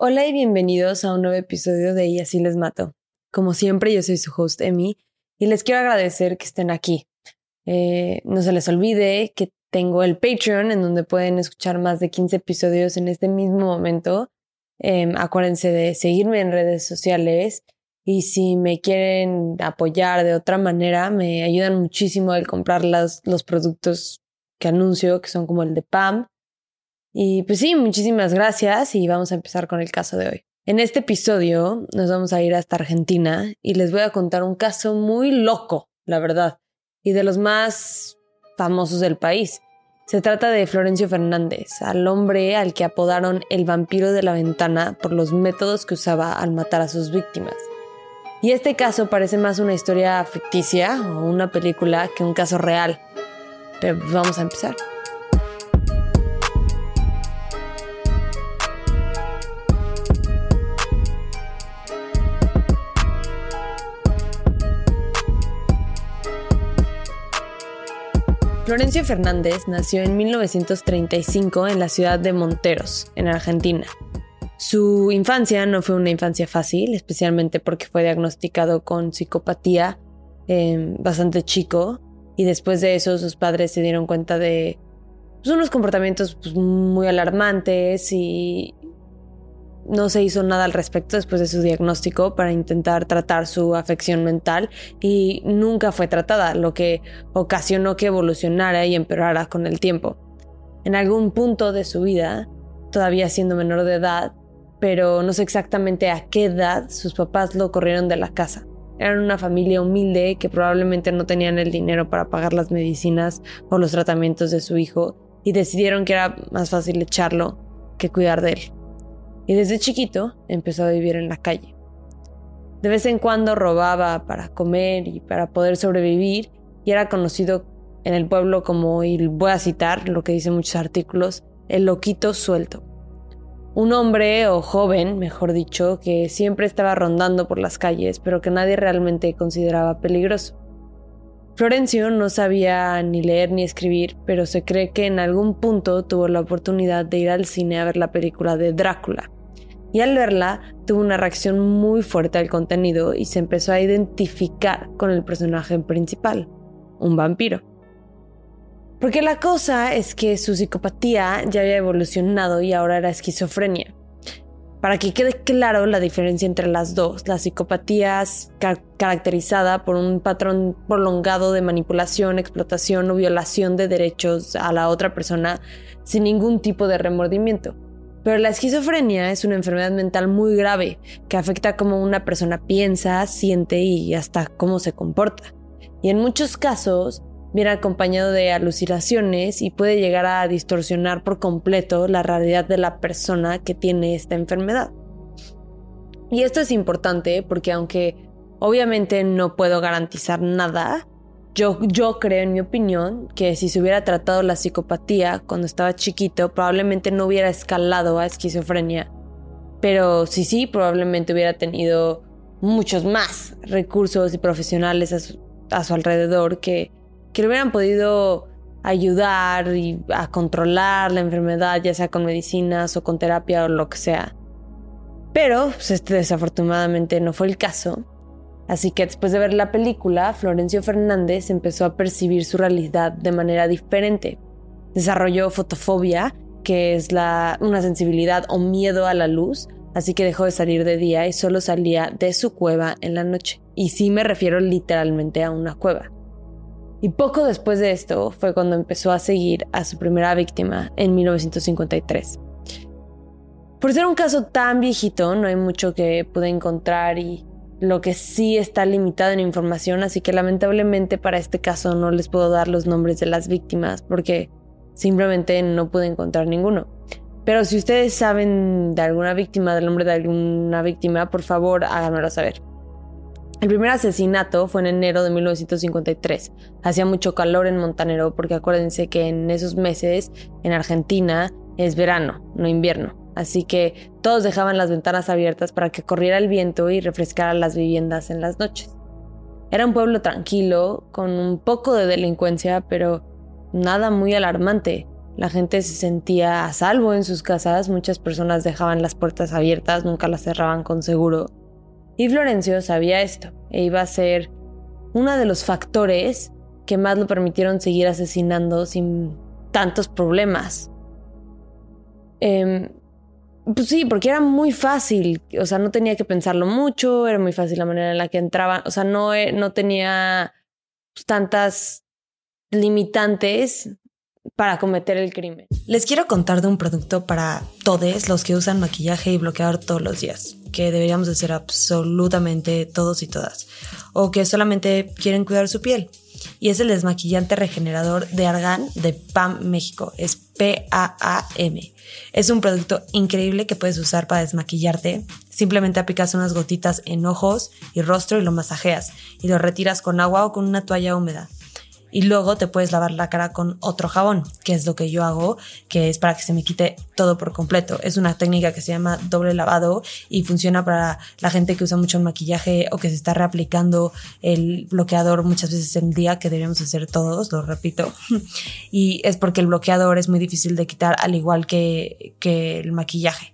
Hola y bienvenidos a un nuevo episodio de Y así les mato. Como siempre, yo soy su host Emi y les quiero agradecer que estén aquí. Eh, no se les olvide que tengo el Patreon en donde pueden escuchar más de 15 episodios en este mismo momento. Em, acuérdense de seguirme en redes sociales y si me quieren apoyar de otra manera, me ayudan muchísimo el comprar los productos que anuncio, que son como el de PAM y pues sí, muchísimas gracias y vamos a empezar con el caso de hoy. En este episodio nos vamos a ir hasta Argentina y les voy a contar un caso muy loco, la verdad, y de los más famosos del país. Se trata de Florencio Fernández, al hombre al que apodaron el vampiro de la ventana por los métodos que usaba al matar a sus víctimas. Y este caso parece más una historia ficticia o una película que un caso real. Pero vamos a empezar. Florencio Fernández nació en 1935 en la ciudad de Monteros, en Argentina. Su infancia no fue una infancia fácil, especialmente porque fue diagnosticado con psicopatía em, bastante chico y después de eso sus padres se dieron cuenta de pues, unos comportamientos pues, muy alarmantes y no se hizo nada al respecto después de su diagnóstico para intentar tratar su afección mental y nunca fue tratada, lo que ocasionó que evolucionara y empeorara con el tiempo. En algún punto de su vida, todavía siendo menor de edad, pero no sé exactamente a qué edad sus papás lo corrieron de la casa. Eran una familia humilde que probablemente no tenían el dinero para pagar las medicinas o los tratamientos de su hijo y decidieron que era más fácil echarlo que cuidar de él y desde chiquito empezó a vivir en la calle. De vez en cuando robaba para comer y para poder sobrevivir y era conocido en el pueblo como, y voy a citar lo que dicen muchos artículos, el loquito suelto. Un hombre o joven, mejor dicho, que siempre estaba rondando por las calles, pero que nadie realmente consideraba peligroso. Florencio no sabía ni leer ni escribir, pero se cree que en algún punto tuvo la oportunidad de ir al cine a ver la película de Drácula, y al verla tuvo una reacción muy fuerte al contenido y se empezó a identificar con el personaje principal, un vampiro. Porque la cosa es que su psicopatía ya había evolucionado y ahora era esquizofrenia. Para que quede claro la diferencia entre las dos, la psicopatía es caracterizada por un patrón prolongado de manipulación, explotación o violación de derechos a la otra persona sin ningún tipo de remordimiento. Pero la esquizofrenia es una enfermedad mental muy grave que afecta cómo una persona piensa, siente y hasta cómo se comporta. Y en muchos casos viene acompañado de alucinaciones y puede llegar a distorsionar por completo la realidad de la persona que tiene esta enfermedad. Y esto es importante porque aunque obviamente no puedo garantizar nada, yo, creo, en mi opinión, que si se hubiera tratado la psicopatía cuando estaba chiquito, probablemente no hubiera escalado a esquizofrenia. Pero sí, sí, probablemente hubiera tenido muchos más recursos y profesionales a su, alrededor que, que le hubieran podido ayudar a controlar la enfermedad, ya sea con medicinas o con terapia o lo que sea. Pero pues, este desafortunadamente no fue el caso. Así que después de ver la película, Florencio Fernández empezó a percibir su realidad de manera diferente. Desarrolló fotofobia, que es una sensibilidad o miedo a la luz, así que dejó de salir de día y solo salía de su cueva en la noche. Y sí me refiero literalmente a una cueva. Y poco después de esto fue cuando empezó a seguir a su primera víctima en 1953. Por ser un caso tan viejito, no hay mucho que pude encontrar y lo que sí está limitado en información, así que lamentablemente para este caso no les puedo dar los nombres de las víctimas porque simplemente no pude encontrar ninguno. Pero si ustedes saben de alguna víctima, del nombre de alguna víctima, por favor háganmelo saber. El primer asesinato fue en enero de 1953. Hacía mucho calor en Montanero porque acuérdense que en esos meses en Argentina es verano, no invierno así que todos dejaban las ventanas abiertas para que corriera el viento y refrescara las viviendas en las noches. Era un pueblo tranquilo, con un poco de delincuencia, pero nada muy alarmante. la gente se sentía a salvo en sus casas, muchas personas dejaban las puertas abiertas, nunca las cerraban con seguro. Y Florencio sabía esto e iba a ser uno de los factores que más lo permitieron seguir asesinando sin tantos problemas. Em, pues sí, porque era muy fácil, o sea, no tenía que pensarlo mucho, era muy fácil la manera en la que entraban, o sea, no, eh, no tenía pues, tantas limitantes para cometer el crimen. Les quiero contar de un producto para todos los que usan maquillaje y bloqueador todos los días, que deberíamos hacer absolutamente todos y todas, o que solamente quieren cuidar su piel y es el desmaquillante regenerador de Argan de PAM México. Es P-A-A-M. Es un producto increíble que puedes usar para desmaquillarte. Simplemente aplicas unas gotitas en ojos y rostro y lo masajeas y lo retiras con agua o con una toalla húmeda y luego te puedes lavar la cara con otro jabón, que es lo que yo hago, que es para que se me quite todo por completo. Es una técnica que se llama doble lavado y funciona para la gente que usa mucho el maquillaje o que se está reaplicando el bloqueador muchas veces en día, que debemos hacer todos, lo repito. Y es porque el bloqueador es muy difícil de quitar al igual que, que el maquillaje.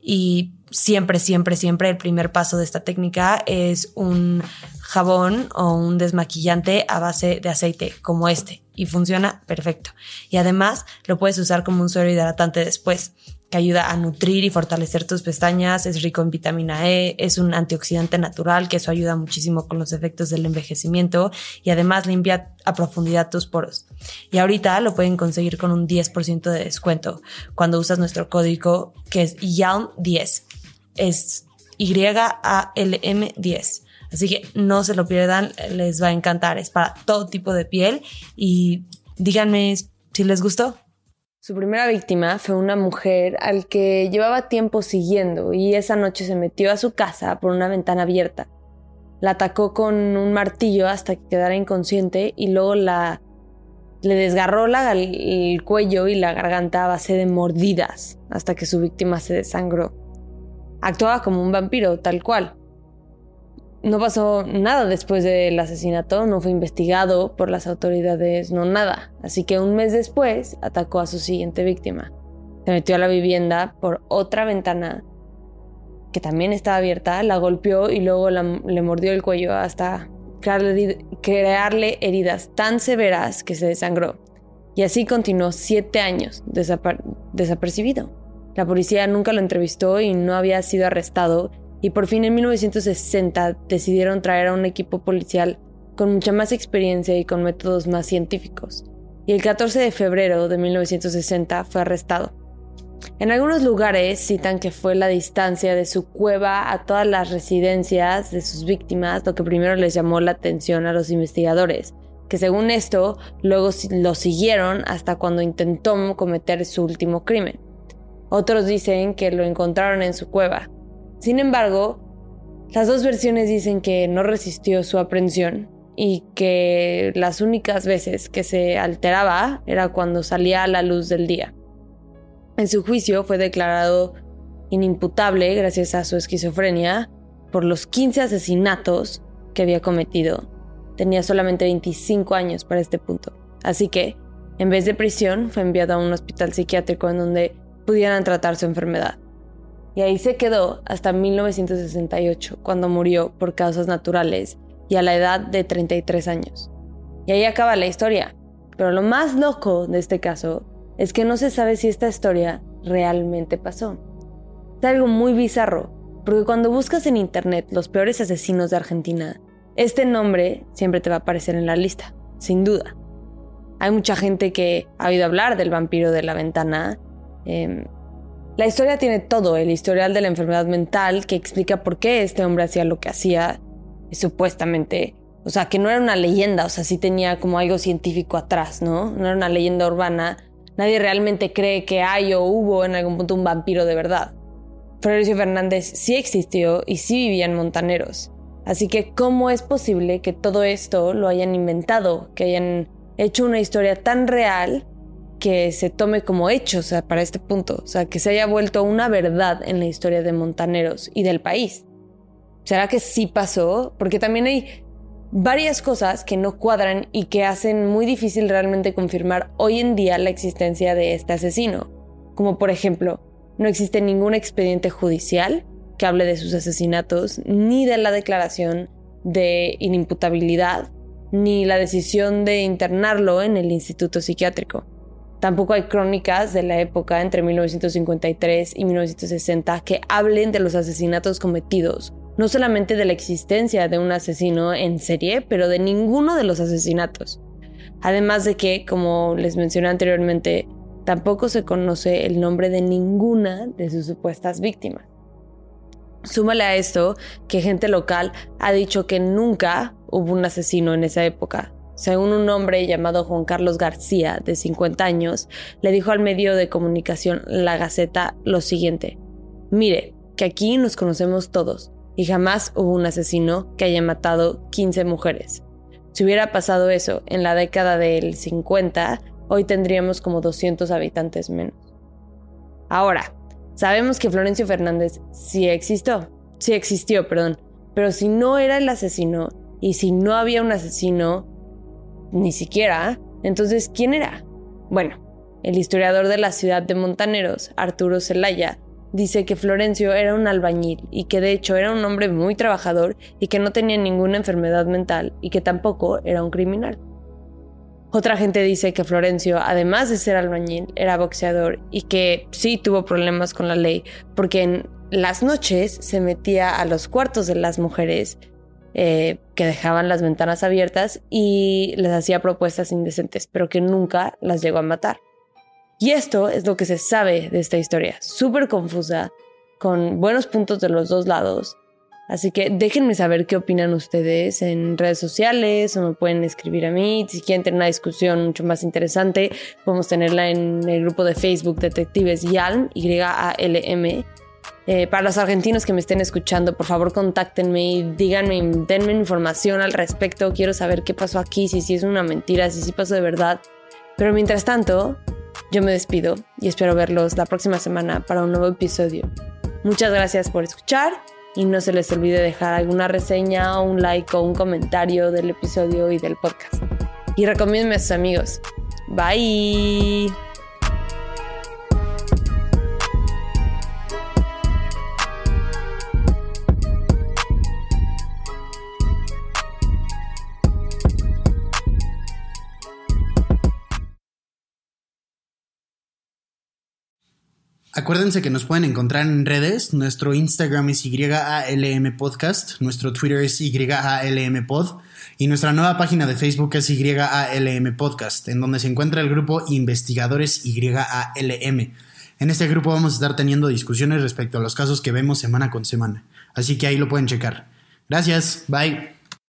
Y siempre, siempre, siempre el primer paso de esta técnica es un jabón o un desmaquillante a base de aceite como este y funciona perfecto. Y además lo puedes usar como un suero hidratante después que ayuda a nutrir y fortalecer tus pestañas, es rico en vitamina E, es un antioxidante natural que eso ayuda muchísimo con los efectos del envejecimiento y además limpia a profundidad tus poros. Y ahorita lo pueden conseguir con un 10% de descuento cuando usas nuestro código que es YALM10 es Y-A-L-M-10. Así que no se lo pierdan, les va a encantar. Es para todo tipo de piel y díganme si les gustó. Su primera víctima fue una mujer al que llevaba tiempo siguiendo y esa noche se metió a su casa por una ventana abierta. La atacó con un martillo hasta que quedara inconsciente y luego la le desgarró el cuello y la garganta a base de mordidas hasta que su víctima se desangró. Actuaba como un vampiro, tal cual. No pasó nada después del asesinato, no fue investigado por las autoridades, no nada. Así que un mes después atacó a su siguiente víctima. Se metió a la vivienda por otra ventana que también estaba abierta, la golpeó y luego le mordió el cuello hasta crearle, heridas tan severas que se desangró. Y así continuó siete años desapercibido. La policía nunca lo entrevistó y no había sido arrestado y por fin en 1960 decidieron traer a un equipo policial con mucha más experiencia y con métodos más científicos. Y el 14 de febrero de 1960 fue arrestado. En algunos lugares citan que fue la distancia de su cueva a todas las residencias de sus víctimas lo que primero les llamó la atención a los investigadores, que según esto luego lo siguieron hasta cuando intentó cometer su último crimen. Otros dicen que lo encontraron en su cueva. Sin embargo, las dos versiones dicen que no resistió su aprehensión y que las únicas veces que se alteraba era cuando salía a la luz del día. En su juicio fue declarado inimputable gracias a su esquizofrenia por los 15 asesinatos que había cometido. Tenía solamente 25 años para este punto. Así que, en vez de prisión, fue enviado a un hospital psiquiátrico en donde pudieran tratar su enfermedad. Y ahí se quedó hasta 1968, cuando murió por causas naturales y a la edad de 33 años. Y ahí acaba la historia. Pero lo más loco de este caso es que no se sabe si esta historia realmente pasó. Es algo muy bizarro, porque cuando buscas en internet los peores asesinos de Argentina, este nombre siempre te va a aparecer en la lista, sin duda. Hay mucha gente que ha oído hablar del vampiro de la ventana Em, la historia tiene todo, el historial de la enfermedad mental que explica por qué este hombre hacía lo que hacía, supuestamente, o sea, que no era una leyenda, o sea, sí tenía como algo científico atrás, ¿no? No era una leyenda urbana. Nadie realmente cree que hay o hubo en algún punto un vampiro de verdad. Florencio Fernández sí existió y sí vivía en Montaneros. Así que, ¿cómo es posible que todo esto lo hayan inventado, que hayan hecho una historia tan real que se tome como hecho, o sea, para este punto, o sea, que se haya vuelto una verdad en la historia de Montaneros y del país. ¿Será que sí pasó? Porque también hay varias cosas que no cuadran y que hacen muy difícil realmente confirmar hoy en día la existencia de este asesino. Como por ejemplo, no existe ningún expediente judicial que hable de sus asesinatos, ni de la declaración de inimputabilidad, ni la decisión de internarlo en el instituto psiquiátrico. Tampoco hay crónicas de la época entre 1953 y 1960 que hablen de los asesinatos cometidos, no solamente de la existencia de un asesino en serie, pero de ninguno de los asesinatos. Además de que, como les mencioné anteriormente, tampoco se conoce el nombre de ninguna de sus supuestas víctimas. Súmale a esto que gente local ha dicho que nunca hubo un asesino en esa época. Según un hombre llamado Juan Carlos García, de 50 años, le dijo al medio de comunicación La Gaceta lo siguiente. Mire, que aquí nos conocemos todos y jamás hubo un asesino que haya matado 15 mujeres. Si hubiera pasado eso en la década del 50, hoy tendríamos como 200 habitantes menos. Ahora, sabemos que Florencio Fernández sí existió, sí existió, perdón, pero si no era el asesino y si no había un asesino, ni siquiera, entonces ¿quién era? Bueno, el historiador de la ciudad de Montaneros, Arturo Celaya, dice que Florencio era un albañil y que de hecho era un hombre muy trabajador y que no tenía ninguna enfermedad mental y que tampoco era un criminal. Otra gente dice que Florencio, además de ser albañil, era boxeador y que sí tuvo problemas con la ley porque en las noches se metía a los cuartos de las mujeres eh, que dejaban las ventanas abiertas y les hacía propuestas indecentes, pero que nunca las llegó a matar. Y esto es lo que se sabe de esta historia, súper confusa, con buenos puntos de los dos lados, Así que déjenme saber qué opinan ustedes en redes sociales o me pueden escribir a mí. Si quieren tener una discusión mucho más interesante, podemos tenerla en el grupo de Facebook Detectives YALM, Y-A-L-M. Eh, para los argentinos que me estén escuchando, por favor contáctenme y díganme, denme información al respecto. Quiero saber qué pasó aquí, si, si es una mentira, si sí pasó de verdad. Pero mientras tanto, yo me despido y espero verlos la próxima semana para un nuevo episodio. Muchas gracias por escuchar y no se les olvide dejar alguna reseña, un like o un comentario del episodio y del podcast. Y recomiéndenme a sus amigos. Bye. Acuérdense que nos pueden encontrar en redes. Nuestro Instagram es YALM Podcast, nuestro Twitter es YALM Pod y nuestra nueva página de Facebook es YALM Podcast, en donde se encuentra el grupo Investigadores YALM. En este grupo vamos a estar teniendo discusiones respecto a los casos que vemos semana con semana, así que ahí lo pueden checar. Gracias, bye.